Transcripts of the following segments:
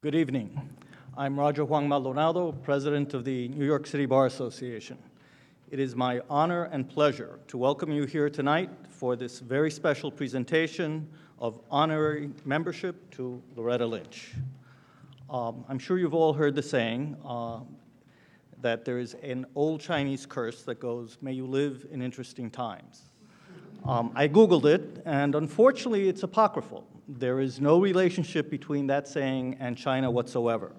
Good evening. I'm Roger Juan Maldonado, President of the New York City Bar Association. It is my honor and pleasure to welcome you here tonight for this very special presentation of honorary membership to Loretta Lynch. Um, I'm sure you've all heard the saying uh, that there is an old Chinese curse that goes, May you live in interesting times. Um, I Googled it, and unfortunately, it's apocryphal. There is no relationship between that saying and China whatsoever.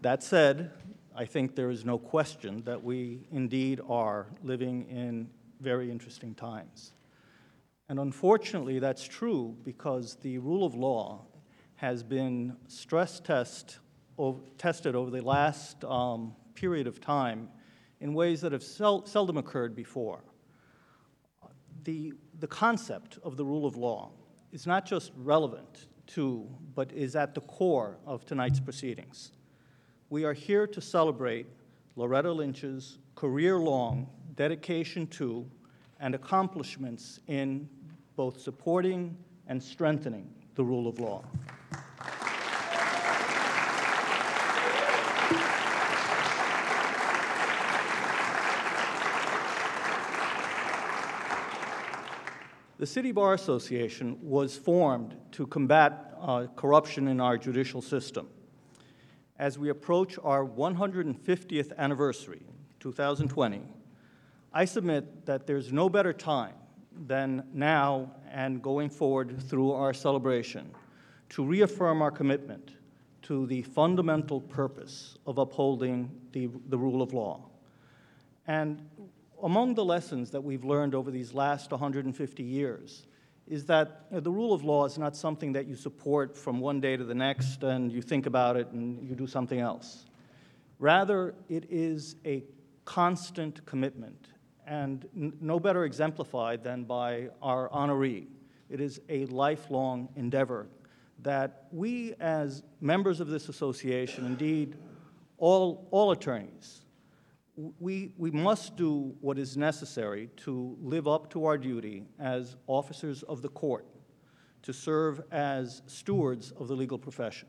That said, I think there is no question that we indeed are living in very interesting times. And unfortunately, that's true because the rule of law has been stress test, tested over the last um, period of time in ways that have sel seldom occurred before. The, the concept of the rule of law is not just relevant to, but is at the core of tonight's proceedings. We are here to celebrate Loretta Lynch's career long dedication to and accomplishments in both supporting and strengthening the rule of law. The City Bar Association was formed to combat uh, corruption in our judicial system. As we approach our 150th anniversary, 2020, I submit that there's no better time than now and going forward through our celebration to reaffirm our commitment to the fundamental purpose of upholding the, the rule of law. And among the lessons that we've learned over these last 150 years is that you know, the rule of law is not something that you support from one day to the next and you think about it and you do something else. Rather, it is a constant commitment and no better exemplified than by our honoree. It is a lifelong endeavor that we, as members of this association, indeed all, all attorneys, we, we must do what is necessary to live up to our duty as officers of the court, to serve as stewards of the legal profession.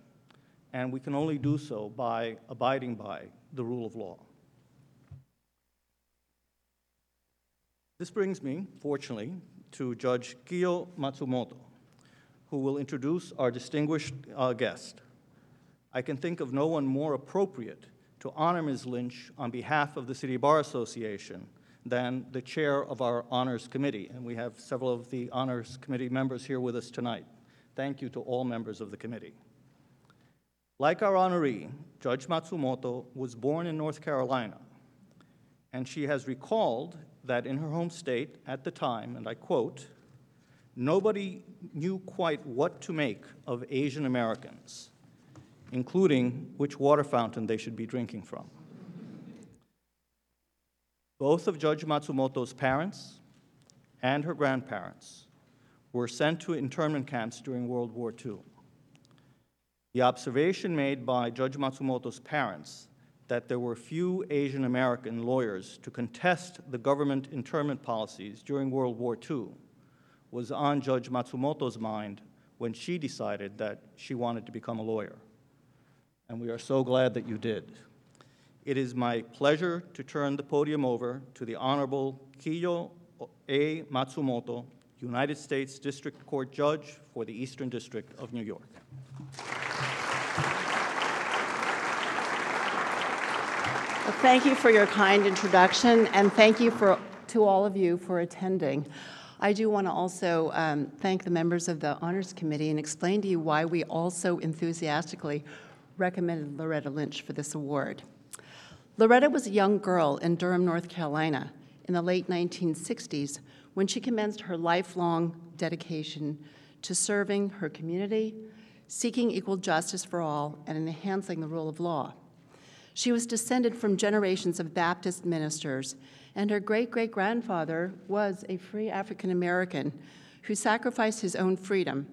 And we can only do so by abiding by the rule of law. This brings me, fortunately, to Judge Kiyo Matsumoto, who will introduce our distinguished uh, guest. I can think of no one more appropriate to honor Ms. Lynch on behalf of the City Bar Association than the chair of our Honors Committee. And we have several of the Honors Committee members here with us tonight. Thank you to all members of the committee. Like our honoree, Judge Matsumoto was born in North Carolina, and she has recalled that in her home state at the time, and I quote, nobody knew quite what to make of Asian Americans including which water fountain they should be drinking from. Both of Judge Matsumoto's parents and her grandparents were sent to internment camps during World War II. The observation made by Judge Matsumoto's parents that there were few Asian American lawyers to contest the government internment policies during World War II was on Judge Matsumoto's mind when she decided that she wanted to become a lawyer and we are so glad that you did. It is my pleasure to turn the podium over to the Honorable Kiyo A. Matsumoto, United States District Court Judge for the Eastern District of New York. Well, thank you for your kind introduction, and thank you for, to all of you for attending. I do want to also um, thank the members of the Honors Committee and explain to you why we all so enthusiastically recommended Loretta Lynch for this award. Loretta was a young girl in Durham, North Carolina in the late 1960s when she commenced her lifelong dedication to serving her community, seeking equal justice for all, and enhancing the rule of law. She was descended from generations of Baptist ministers, and her great great grandfather was a free African American who sacrificed his own freedom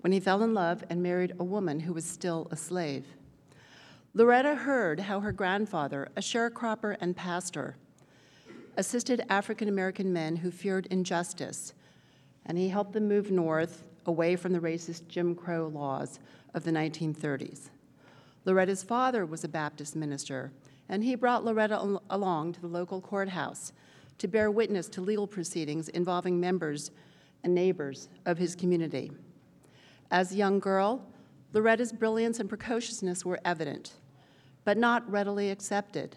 when he fell in love and married a woman who was still a slave. Loretta heard how her grandfather, a sharecropper and pastor, assisted African American men who feared injustice, and he helped them move north away from the racist Jim Crow laws of the 1930s. Loretta's father was a Baptist minister, and he brought Loretta al- along to the local courthouse to bear witness to legal proceedings involving members and neighbors of his community. As a young girl, Loretta's brilliance and precociousness were evident, but not readily accepted.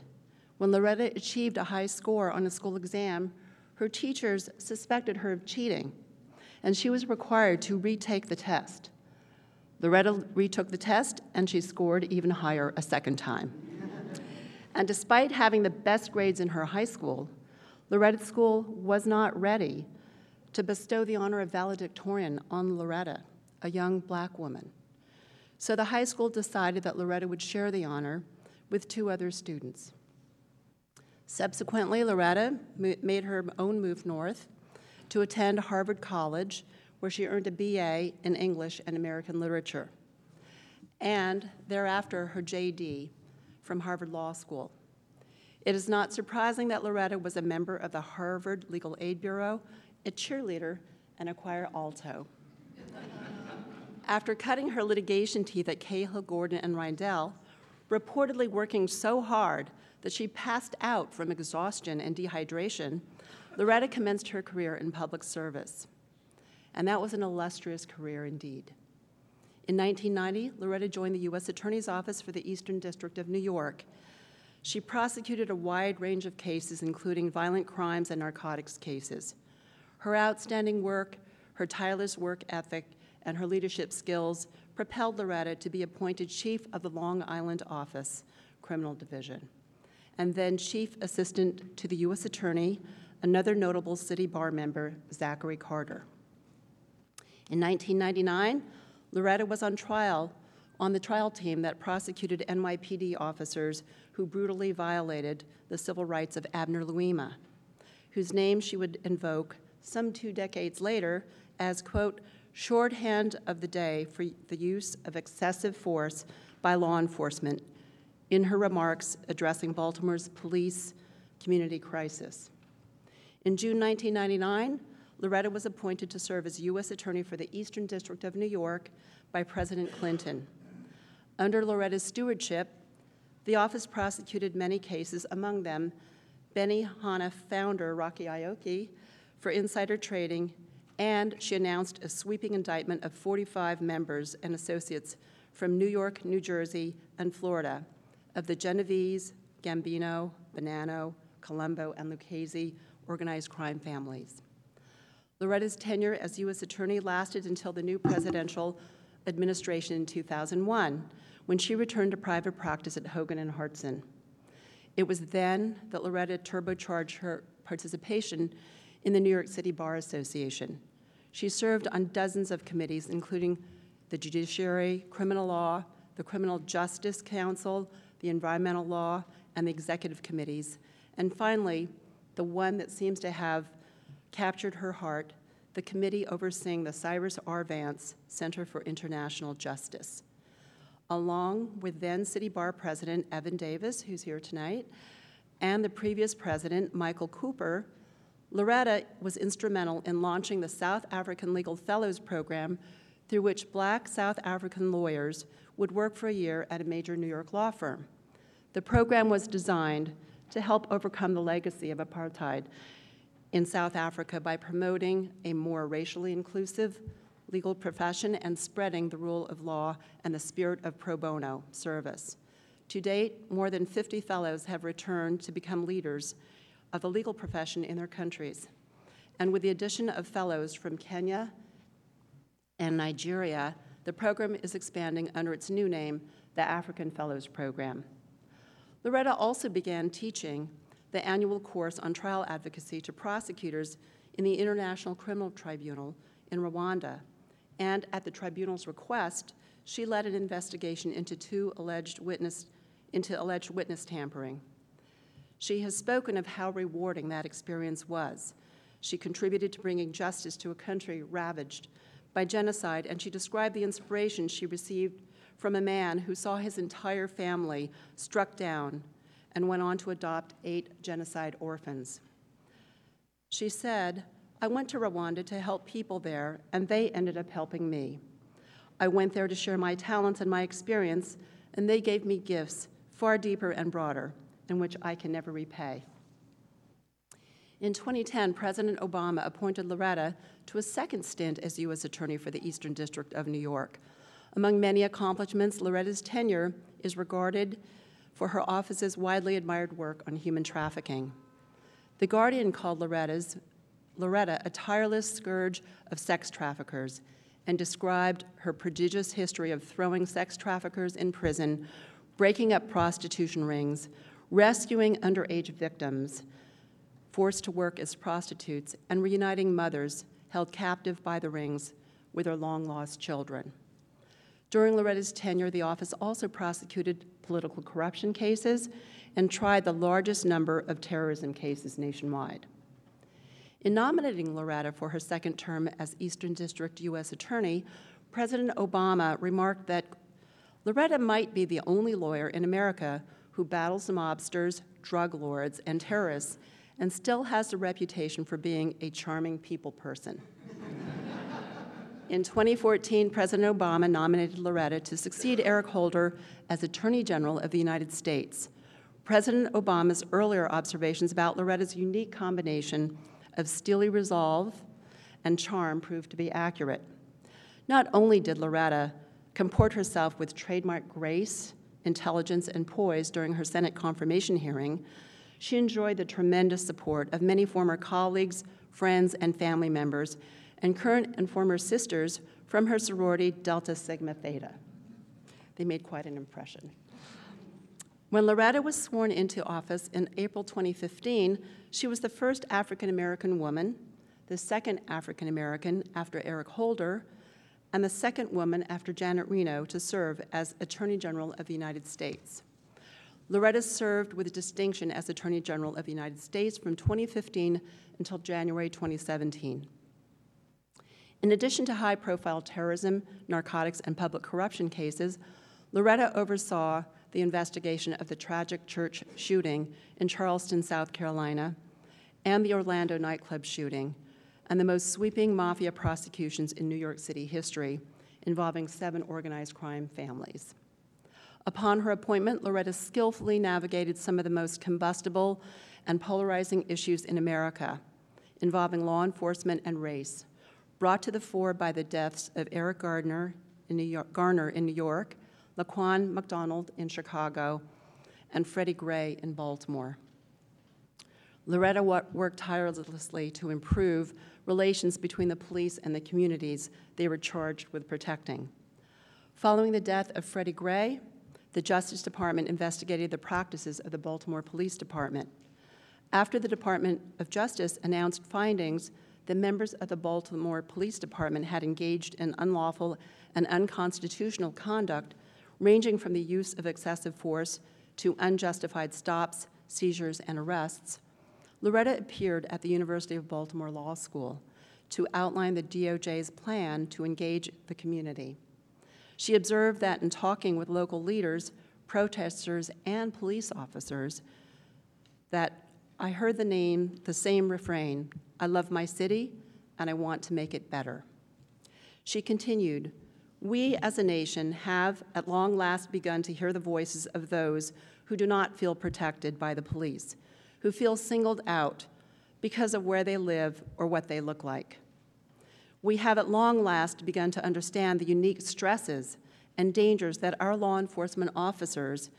When Loretta achieved a high score on a school exam, her teachers suspected her of cheating, and she was required to retake the test. Loretta retook the test, and she scored even higher a second time. and despite having the best grades in her high school, Loretta's school was not ready to bestow the honor of valedictorian on Loretta, a young black woman. So the high school decided that Loretta would share the honor with two other students. Subsequently, Loretta made her own move north to attend Harvard College, where she earned a BA in English and American Literature, and thereafter her JD from Harvard Law School. It is not surprising that Loretta was a member of the Harvard Legal Aid Bureau, a cheerleader, and a choir alto. After cutting her litigation teeth at Cahill, Gordon, and Reindel, reportedly working so hard that she passed out from exhaustion and dehydration, Loretta commenced her career in public service. And that was an illustrious career indeed. In 1990, Loretta joined the U.S. Attorney's Office for the Eastern District of New York. She prosecuted a wide range of cases, including violent crimes and narcotics cases. Her outstanding work, her tireless work ethic, and her leadership skills propelled Loretta to be appointed chief of the Long Island Office, Criminal Division and then Chief Assistant to the U.S. Attorney, another notable city bar member, Zachary Carter. In 1999, Loretta was on trial on the trial team that prosecuted NYPD officers who brutally violated the civil rights of Abner Louima, whose name she would invoke some two decades later as, quote, shorthand of the day for the use of excessive force by law enforcement in her remarks addressing Baltimore's police community crisis. In June 1999, Loretta was appointed to serve as U.S. Attorney for the Eastern District of New York by President Clinton. Under Loretta's stewardship, the office prosecuted many cases, among them Benihana founder Rocky Aoki for insider trading, and she announced a sweeping indictment of 45 members and associates from New York, New Jersey, and Florida of the Genovese, Gambino, Bonanno, Colombo, and Lucchese organized crime families. Loretta's tenure as U.S. Attorney lasted until the new presidential administration in 2001, when she returned to private practice at Hogan and Hartson. It was then that Loretta turbocharged her participation in the New York City Bar Association. She served on dozens of committees, including the Judiciary, Criminal Law, the Criminal Justice Council, the environmental law, and the executive committees. And finally, the one that seems to have captured her heart, the committee overseeing the Cyrus R. Vance Center for International Justice. Along with then City Bar President Evan Davis, who's here tonight, and the previous president, Michael Cooper, Loretta was instrumental in launching the South African Legal Fellows Program, through which black South African lawyers would work for a year at a major New York law firm. The program was designed to help overcome the legacy of apartheid in South Africa by promoting a more racially inclusive legal profession and spreading the rule of law and the spirit of pro bono service. To date, more than 50 fellows have returned to become leaders of the legal profession in their countries. And with the addition of fellows from Kenya and Nigeria, the program is expanding under its new name, the African Fellows Program. Loretta also began teaching the annual course on trial advocacy to prosecutors in the International Criminal Tribunal in Rwanda, and at the tribunal's request, she led an investigation into two alleged witness into alleged witness tampering. She has spoken of how rewarding that experience was. She contributed to bringing justice to a country ravaged by genocide, and she described the inspiration she received from a man who saw his entire family struck down and went on to adopt eight genocide orphans. She said, I went to Rwanda to help people there, and they ended up helping me. I went there to share my talents and my experience, and they gave me gifts far deeper and broader, and which I can never repay. In 2010, President Obama appointed Loretta to a second stint as U.S. Attorney for the Eastern District of New York. Among many accomplishments, Loretta's tenure is regarded for her office's widely admired work on human trafficking. The Guardian called Loretta's, Loretta a tireless scourge of sex traffickers and described her prodigious history of throwing sex traffickers in prison, breaking up prostitution rings, rescuing underage victims forced to work as prostitutes, and reuniting mothers held captive by the rings with their long lost children. During Loretta's tenure, the office also prosecuted political corruption cases and tried the largest number of terrorism cases nationwide. In nominating Loretta for her second term as Eastern District U.S. Attorney, President Obama remarked that Loretta might be the only lawyer in America who battles mobsters, drug lords, and terrorists and still has a reputation for being a charming people person. In 2014, President Obama nominated Loretta to succeed Eric Holder as Attorney General of the United States. President Obama's earlier observations about Loretta's unique combination of steely resolve and charm proved to be accurate. Not only did Loretta comport herself with trademark grace, intelligence, and poise during her Senate confirmation hearing, she enjoyed the tremendous support of many former colleagues, friends, and family members and current and former sisters from her sorority Delta Sigma Theta. They made quite an impression. When Loretta was sworn into office in April 2015, she was the first African American woman, the second African American after Eric Holder, and the second woman after Janet Reno to serve as Attorney General of the United States. Loretta served with distinction as Attorney General of the United States from 2015 until January 2017. In addition to high profile terrorism, narcotics, and public corruption cases, Loretta oversaw the investigation of the tragic church shooting in Charleston, South Carolina, and the Orlando nightclub shooting, and the most sweeping mafia prosecutions in New York City history involving seven organized crime families. Upon her appointment, Loretta skillfully navigated some of the most combustible and polarizing issues in America involving law enforcement and race, brought to the fore by the deaths of Eric Gardner in New York, Garner in New York, Laquan McDonald in Chicago, and Freddie Gray in Baltimore. Loretta worked tirelessly to improve relations between the police and the communities they were charged with protecting. Following the death of Freddie Gray, the Justice Department investigated the practices of the Baltimore Police Department. After the Department of Justice announced findings the members of the Baltimore Police Department had engaged in unlawful and unconstitutional conduct, ranging from the use of excessive force to unjustified stops, seizures, and arrests, Loretta appeared at the University of Baltimore Law School to outline the DOJ's plan to engage the community. She observed that in talking with local leaders, protesters, and police officers, that I heard the name, the same refrain I love my city, and I want to make it better. She continued, We as a nation have at long last begun to hear the voices of those who do not feel protected by the police, who feel singled out because of where they live or what they look like. We have at long last begun to understand the unique stresses and dangers that our law enforcement officers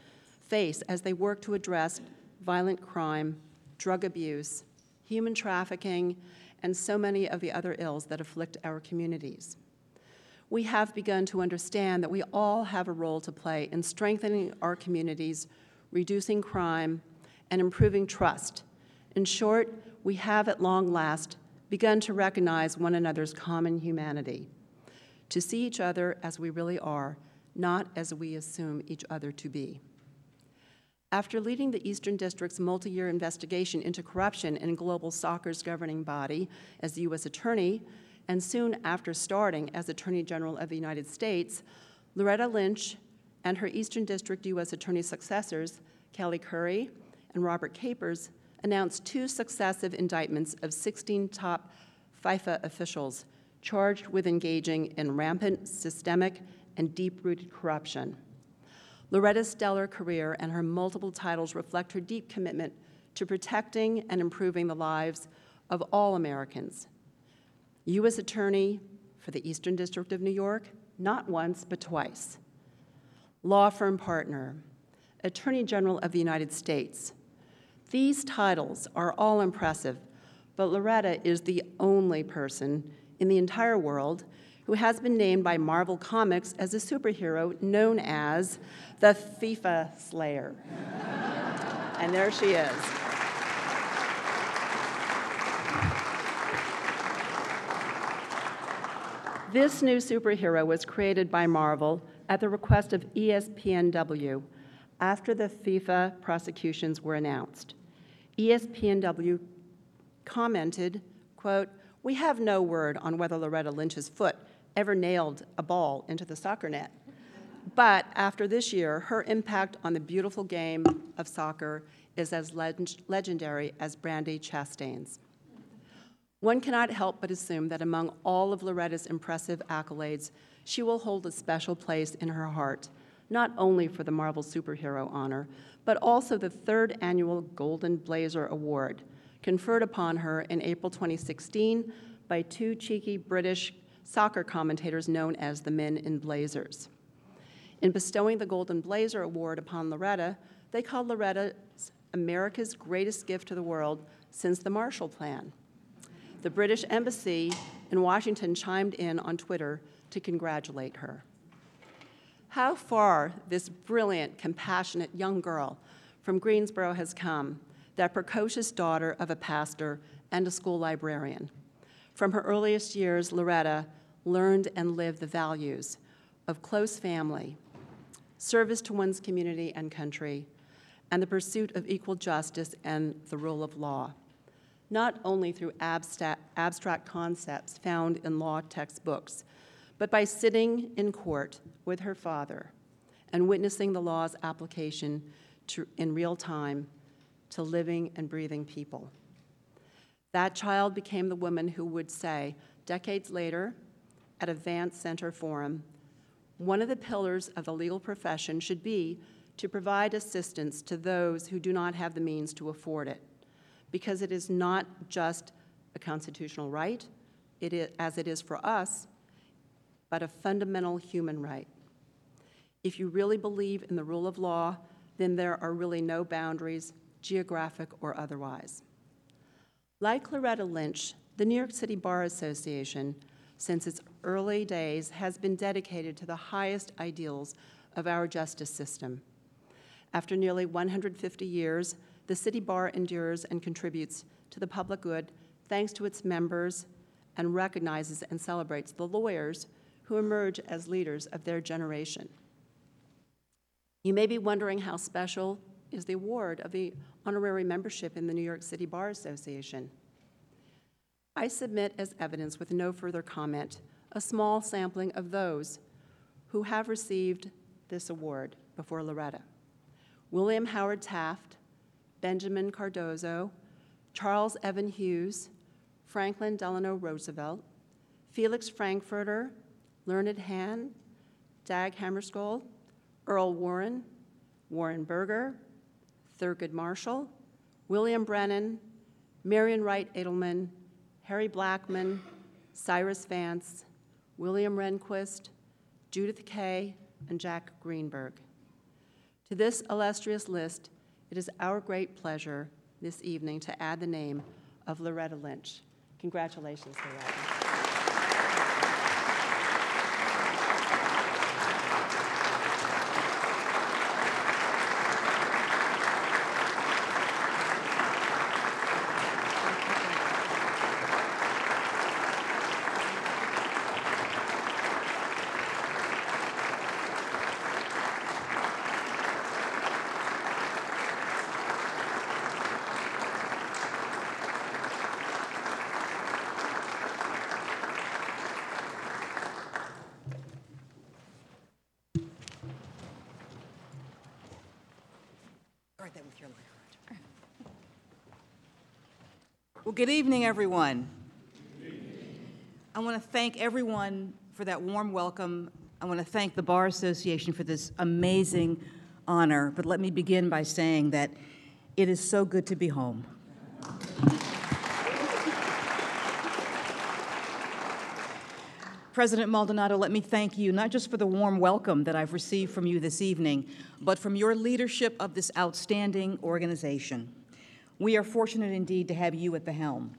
face as they work to address violent crime, drug abuse, human trafficking, and so many of the other ills that afflict our communities. We have begun to understand that we all have a role to play in strengthening our communities, reducing crime, and improving trust. In short, we have at long last begun to recognize one another's common humanity, to see each other as we really are, not as we assume each other to be. After leading the Eastern District's multi year investigation into corruption in global soccer's governing body as the U.S. Attorney, and soon after starting as Attorney General of the United States, Loretta Lynch and her Eastern District U.S. Attorney successors, Kelly Currie and Robert Capers, announced two successive indictments of 16 top FIFA officials charged with engaging in rampant, systemic, and deep rooted corruption. Loretta's stellar career and her multiple titles reflect her deep commitment to protecting and improving the lives of all Americans. U.S. Attorney for the Eastern District of New York, not once, but twice. Law firm partner, Attorney General of the United States. These titles are all impressive, but Loretta is the only person in the entire world who has been named by Marvel Comics as a superhero known as the FIFA Slayer. and there she is. This new superhero was created by Marvel at the request of ESPNW after the FIFA prosecutions were announced. ESPNW commented, quote, "We have no word on whether Loretta Lynch's foot ever nailed a ball into the soccer net. But after this year, her impact on the beautiful game of soccer is as leg- legendary as Brandi Chastain's." One cannot help but assume that among all of Loretta's impressive accolades, she will hold a special place in her heart, not only for the Marvel Superhero honor, but also the third annual Golden Blazer Award, conferred upon her in April 2016 by two cheeky British soccer commentators known as the Men in Blazers. In bestowing the Golden Blazer Award upon Loretta, they called Loretta America's greatest gift to the world since the Marshall Plan. The British Embassy in Washington chimed in on Twitter to congratulate her. How far this brilliant, compassionate young girl from Greensboro has come, that precocious daughter of a pastor and a school librarian. From her earliest years, Loretta learned and lived the values of close family, service to one's community and country, and the pursuit of equal justice and the rule of law not only through abstract, concepts found in law textbooks, but by sitting in court with her father and witnessing the law's application to, in real time to living and breathing people. That child became the woman who would say, decades later, at a Vance Center forum, one of the pillars of the legal profession should be to provide assistance to those who do not have the means to afford it because it is not just a constitutional right, it is, as it is for us, but a fundamental human right. If you really believe in the rule of law, then there are really no boundaries, geographic or otherwise. Like Loretta Lynch, the New York City Bar Association, since its early days, has been dedicated to the highest ideals of our justice system. After nearly 150 years, the City Bar endures and contributes to the public good thanks to its members and recognizes and celebrates the lawyers who emerge as leaders of their generation. You may be wondering how special is the award of the honorary membership in the New York City Bar Association. I submit as evidence with no further comment a small sampling of those who have received this award before Loretta. William Howard Taft, Benjamin Cardozo, Charles Evan Hughes, Franklin Delano Roosevelt, Felix Frankfurter, Learned Hand, Dag Hammarskjöld, Earl Warren, Warren Burger, Thurgood Marshall, William Brennan, Marian Wright Edelman, Harry Blackmun, Cyrus Vance, William Rehnquist, Judith Kaye, and Jack Greenberg. To this illustrious list, it is our great pleasure this evening to add the name of Loretta Lynch. Congratulations, Loretta. Guard that with your light. Well, good evening, everyone. I want to thank everyone for that warm welcome. I want to thank the Bar Association for this amazing honor, but let me begin by saying that it is so good to be home. President Maldonado, let me thank you not just for the warm welcome that I've received from you this evening, but from your leadership of this outstanding organization. We are fortunate indeed to have you at the helm.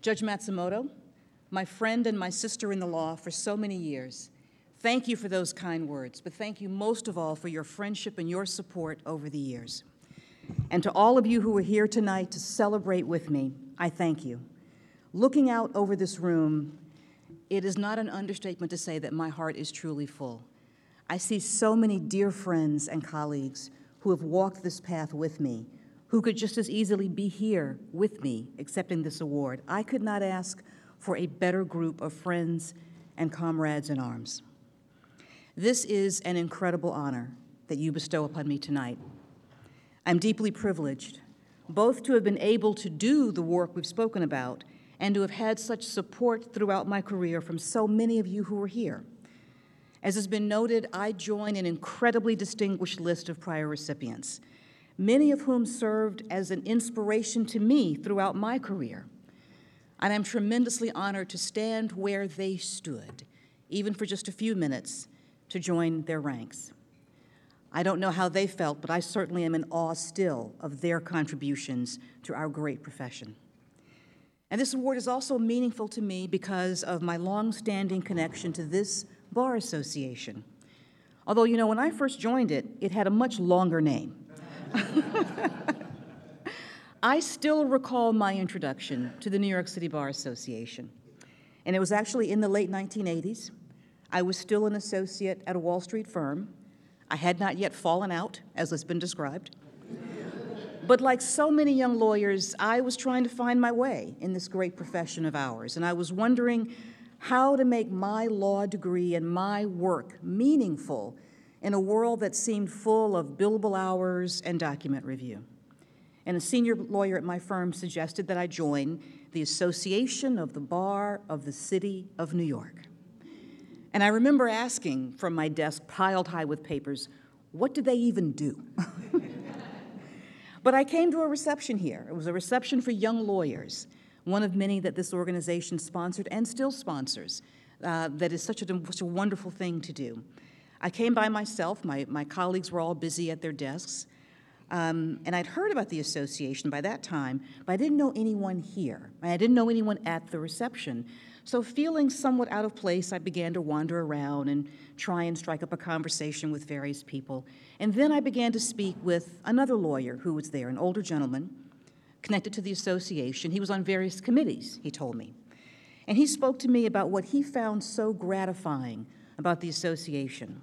Judge Matsumoto, my friend and my sister in the law for so many years, thank you for those kind words, but thank you most of all for your friendship and your support over the years. And to all of you who are here tonight to celebrate with me, I thank you. Looking out over this room, it is not an understatement to say that my heart is truly full. I see so many dear friends and colleagues who have walked this path with me, who could just as easily be here with me accepting this award. I could not ask for a better group of friends and comrades in arms. This is an incredible honor that you bestow upon me tonight. I'm deeply privileged, both to have been able to do the work we've spoken about and to have had such support throughout my career from so many of you who are here. As has been noted, I join an incredibly distinguished list of prior recipients, many of whom served as an inspiration to me throughout my career. And I'm tremendously honored to stand where they stood, even for just a few minutes, to join their ranks. I don't know how they felt, but I certainly am in awe still of their contributions to our great profession. And this award is also meaningful to me because of my long-standing connection to this bar association. Although, you know, when I first joined it, it had a much longer name. I still recall my introduction to the New York City Bar Association. And it was actually in the late 1980s. I was still an associate at a Wall Street firm. I had not yet fallen out, as has been described. But like so many young lawyers, I was trying to find my way in this great profession of ours, and I was wondering how to make my law degree and my work meaningful in a world that seemed full of billable hours and document review. And a senior lawyer at my firm suggested that I join the Association of the Bar of the City of New York. And I remember asking from my desk, piled high with papers, what do they even do? But I came to a reception here. It was a reception for young lawyers, one of many that this organization sponsored and still sponsors. Uh, that is such a, such a wonderful thing to do. I came by myself. My, my colleagues were all busy at their desks. Um, and I'd heard about the association by that time, but I didn't know anyone here. I didn't know anyone at the reception. So, feeling somewhat out of place, I began to wander around and try and strike up a conversation with various people. And then I began to speak with another lawyer who was there, an older gentleman connected to the association. He was on various committees, he told me. And he spoke to me about what he found so gratifying about the association.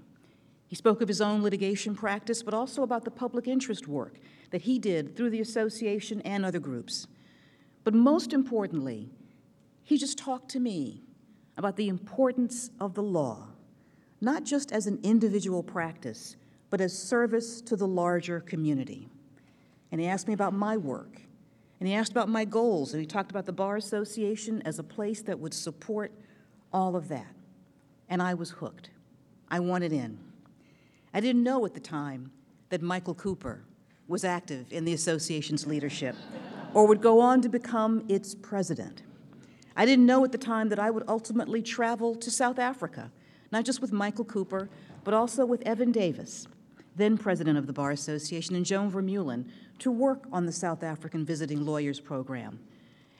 He spoke of his own litigation practice, but also about the public interest work that he did through the association and other groups. But most importantly, he just talked to me about the importance of the law, not just as an individual practice, but as service to the larger community. And he asked me about my work, and he asked about my goals, and he talked about the Bar Association as a place that would support all of that. And I was hooked. I wanted in. I didn't know at the time that Michael Cooper was active in the association's leadership or would go on to become its president. I didn't know at the time that I would ultimately travel to South Africa, not just with Michael Cooper, but also with Evan Davis, then president of the Bar Association, and Joan Vermeulen, to work on the South African Visiting Lawyers Program.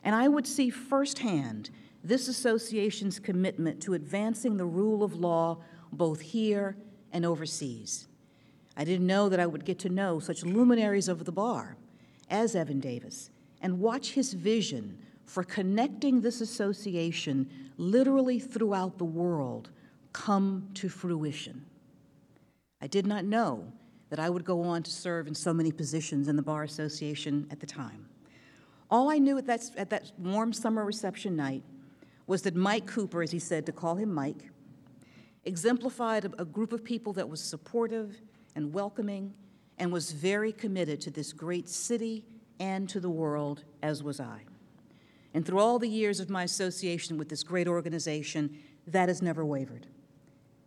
And I would see firsthand this association's commitment to advancing the rule of law both here and overseas. I didn't know that I would get to know such luminaries of the bar as Evan Davis and watch his vision for connecting this association literally throughout the world come to fruition. I did not know that I would go on to serve in so many positions in the Bar Association at the time. All I knew at that, at that warm summer reception night was that Mike Cooper, as he said to call him Mike, exemplified a, group of people that was supportive and welcoming and was very committed to this great city and to the world, as was I. And through all the years of my association with this great organization, that has never wavered.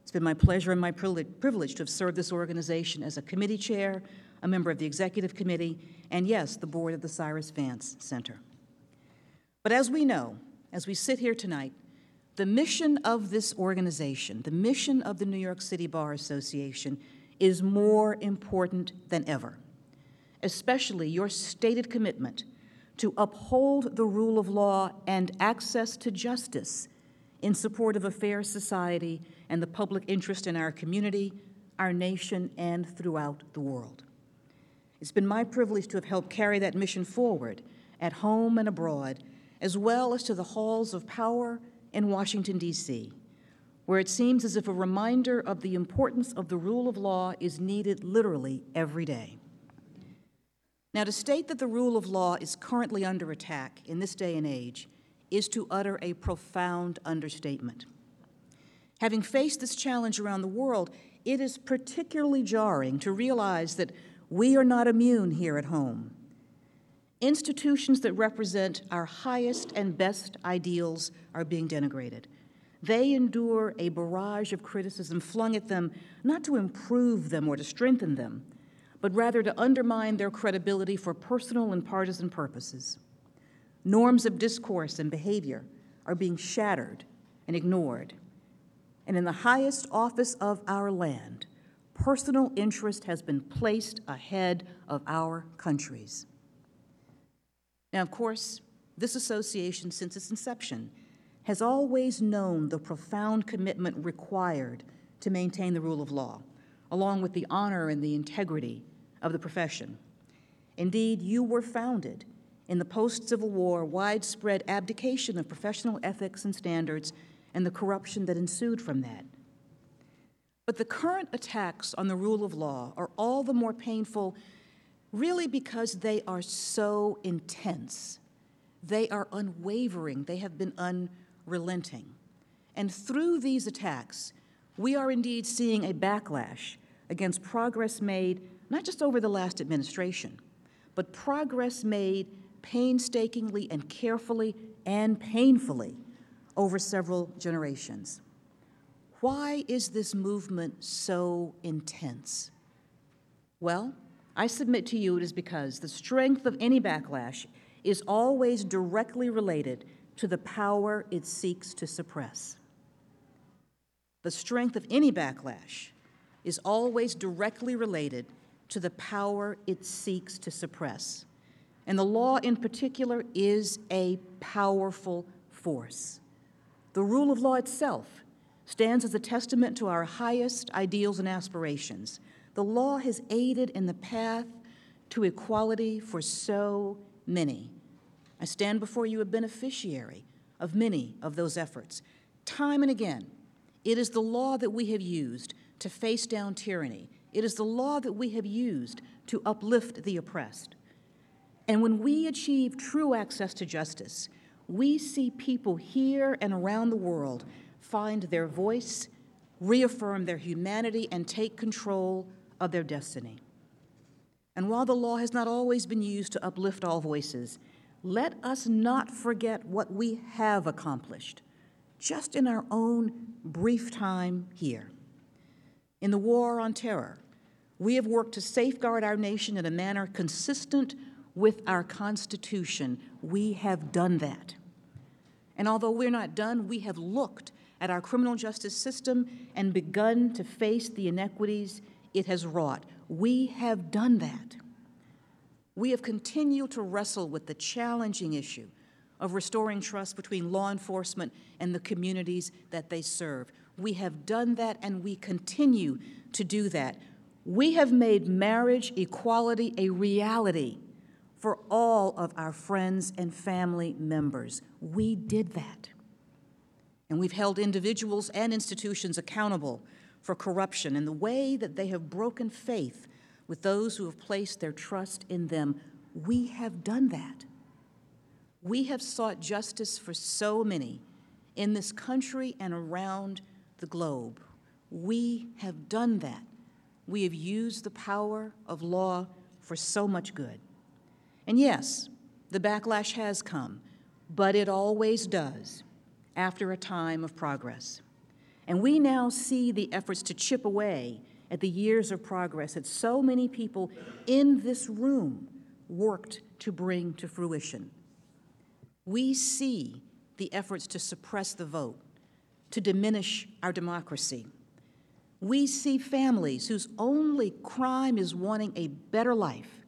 It's been my pleasure and my privilege to have served this organization as a committee chair, a member of the executive committee, and yes, the board of the Cyrus Vance Center. But as we know, as we sit here tonight, the mission of this organization, the mission of the New York City Bar Association, is more important than ever, especially your stated commitment to uphold the rule of law and access to justice in support of a fair society and the public interest in our community, our nation, and throughout the world. It's been my privilege to have helped carry that mission forward at home and abroad, as well as to the halls of power in Washington, D.C., where it seems as if a reminder of the importance of the rule of law is needed literally every day. Now, to state that the rule of law is currently under attack in this day and age is to utter a profound understatement. Having faced this challenge around the world, it is particularly jarring to realize that we are not immune here at home. Institutions that represent our highest and best ideals are being denigrated. They endure a barrage of criticism flung at them not to improve them or to strengthen them, but rather to undermine their credibility for personal and partisan purposes. Norms of discourse and behavior are being shattered and ignored. And in the highest office of our land, personal interest has been placed ahead of our country's. Now, of course, this association, since its inception, has always known the profound commitment required to maintain the rule of law, along with the honor and the integrity of the profession. Indeed, you were founded in the post Civil War widespread abdication of professional ethics and standards and the corruption that ensued from that. But the current attacks on the rule of law are all the more painful really because they are so intense. They are unwavering, they have been unrelenting. And through these attacks, we are indeed seeing a backlash against progress made not just over the last administration, but progress made painstakingly and carefully and painfully over several generations. Why is this movement so intense? Well, I submit to you it is because the strength of any backlash is always directly related to the power it seeks to suppress. The strength of any backlash is always directly related to the power it seeks to suppress. And the law, in particular, is a powerful force. The rule of law itself stands as a testament to our highest ideals and aspirations. The law has aided in the path to equality for so many. I stand before you a beneficiary of many of those efforts. Time and again, it is the law that we have used to face down tyranny. It is the law that we have used to uplift the oppressed. And when we achieve true access to justice, we see people here and around the world find their voice, reaffirm their humanity, and take control of their destiny. And while the law has not always been used to uplift all voices, let us not forget what we have accomplished just in our own brief time here. In the war on terror, we have worked to safeguard our nation in a manner consistent with our Constitution. We have done that. And although we're not done, we have looked at our criminal justice system and begun to face the inequities it has wrought. We have done that. We have continued to wrestle with the challenging issue of restoring trust between law enforcement and the communities that they serve. We have done that and we continue to do that. We have made marriage equality a reality for all of our friends and family members. We did that. And we've held individuals and institutions accountable for corruption and the way that they have broken faith with those who have placed their trust in them. We have done that. We have sought justice for so many in this country and around the globe. We have done that. We have used the power of law for so much good. And yes, the backlash has come, but it always does after a time of progress. And we now see the efforts to chip away at the years of progress that so many people in this room worked to bring to fruition. We see the efforts to suppress the vote, to diminish our democracy. We see families whose only crime is wanting a better life,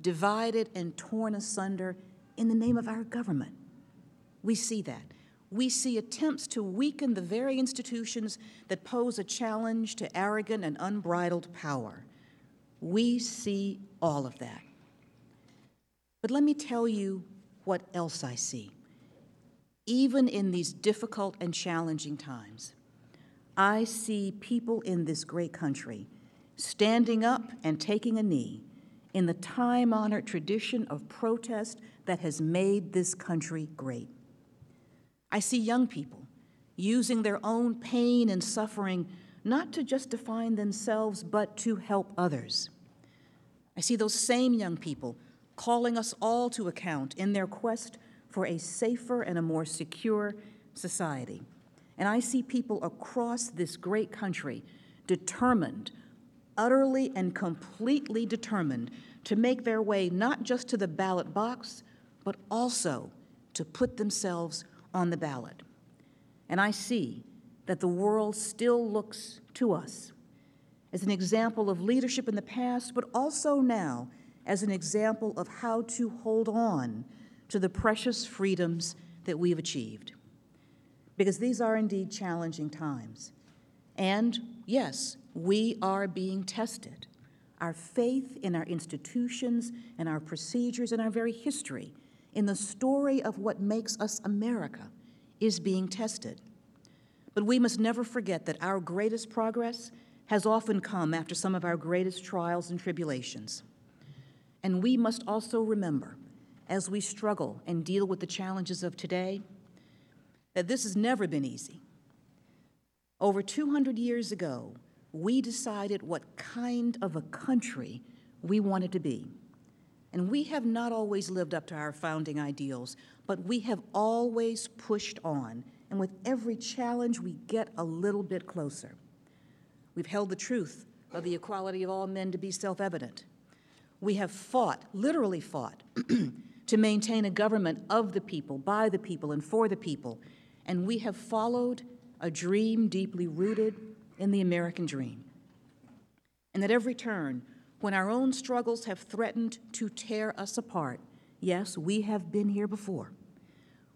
divided and torn asunder in the name of our government. We see that. We see attempts to weaken the very institutions that pose a challenge to arrogant and unbridled power. We see all of that. But let me tell you what else I see. Even in these difficult and challenging times, I see people in this great country standing up and taking a knee in the time honored tradition of protest that has made this country great. I see young people using their own pain and suffering not to just define themselves, but to help others. I see those same young people calling us all to account in their quest for a safer and a more secure society. And I see people across this great country determined, utterly and completely determined, to make their way not just to the ballot box, but also to put themselves on the ballot. And I see that the world still looks to us as an example of leadership in the past, but also now as an example of how to hold on to the precious freedoms that we've achieved. Because these are indeed challenging times. And yes, we are being tested. Our faith in our institutions and our procedures and our very history in the story of what makes us America is being tested. But we must never forget that our greatest progress has often come after some of our greatest trials and tribulations. And we must also remember, as we struggle and deal with the challenges of today, that this has never been easy. Over 200 years ago, we decided what kind of a country we wanted to be. And we have not always lived up to our founding ideals, but we have always pushed on. And with every challenge, we get a little bit closer. We've held the truth of the equality of all men to be self evident. We have fought, literally fought, to maintain a government of the people, by the people, and for the people. And we have followed a dream deeply rooted in the American dream. And at every turn, when our own struggles have threatened to tear us apart, yes, we have been here before.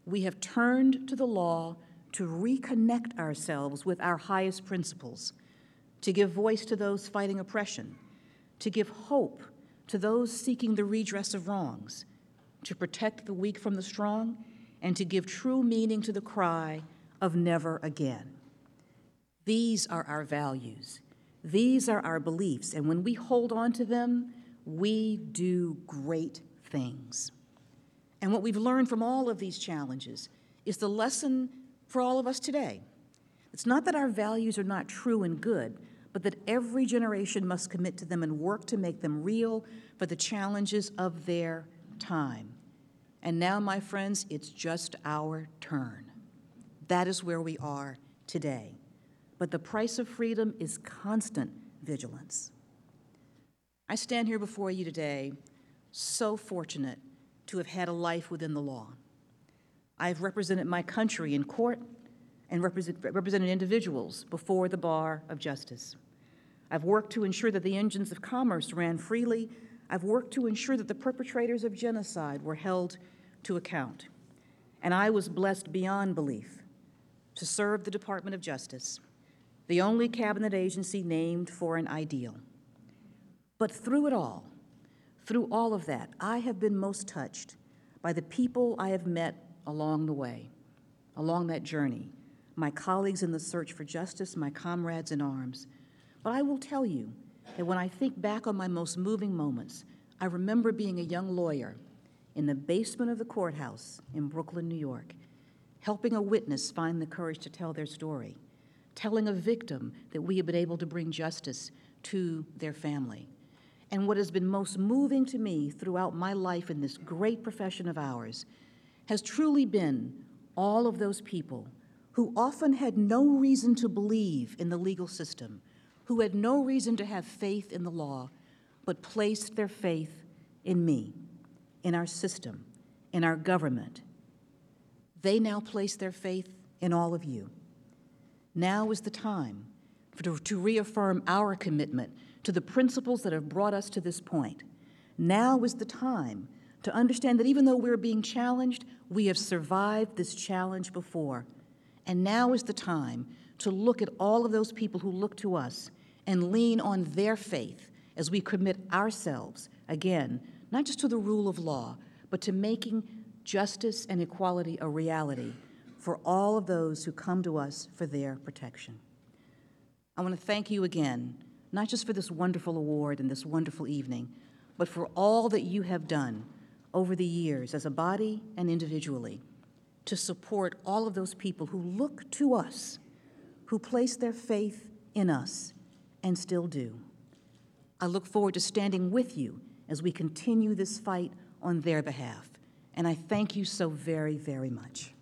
We have turned to the law to reconnect ourselves with our highest principles, to give voice to those fighting oppression, to give hope to those seeking the redress of wrongs, to protect the weak from the strong, and to give true meaning to the cry of never again. These are our values. These are our beliefs, and when we hold on to them, we do great things. And what we've learned from all of these challenges is the lesson for all of us today. It's not that our values are not true and good, but that every generation must commit to them and work to make them real for the challenges of their time. And now, my friends, it's just our turn. That is where we are today but the price of freedom is constant vigilance. I stand here before you today so fortunate to have had a life within the law. I've represented my country in court and represent, represented individuals before the bar of justice. I've worked to ensure that the engines of commerce ran freely. I've worked to ensure that the perpetrators of genocide were held to account. And I was blessed beyond belief to serve the Department of Justice the only cabinet agency named for an ideal. But through it all, through all of that, I have been most touched by the people I have met along the way, along that journey, my colleagues in the search for justice, my comrades in arms. But I will tell you that when I think back on my most moving moments, I remember being a young lawyer in the basement of the courthouse in Brooklyn, New York, helping a witness find the courage to tell their story telling a victim that we have been able to bring justice to their family. And what has been most moving to me throughout my life in this great profession of ours has truly been all of those people who often had no reason to believe in the legal system, who had no reason to have faith in the law, but placed their faith in me, in our system, in our government. They now place their faith in all of you. Now is the time to, to reaffirm our commitment to the principles that have brought us to this point. Now is the time to understand that even though we're being challenged, we have survived this challenge before. And now is the time to look at all of those people who look to us and lean on their faith as we commit ourselves, again, not just to the rule of law, but to making justice and equality a reality for all of those who come to us for their protection. I want to thank you again, not just for this wonderful award and this wonderful evening, but for all that you have done over the years as a body and individually to support all of those people who look to us, who place their faith in us, and still do. I look forward to standing with you as we continue this fight on their behalf. And I thank you so very, very much.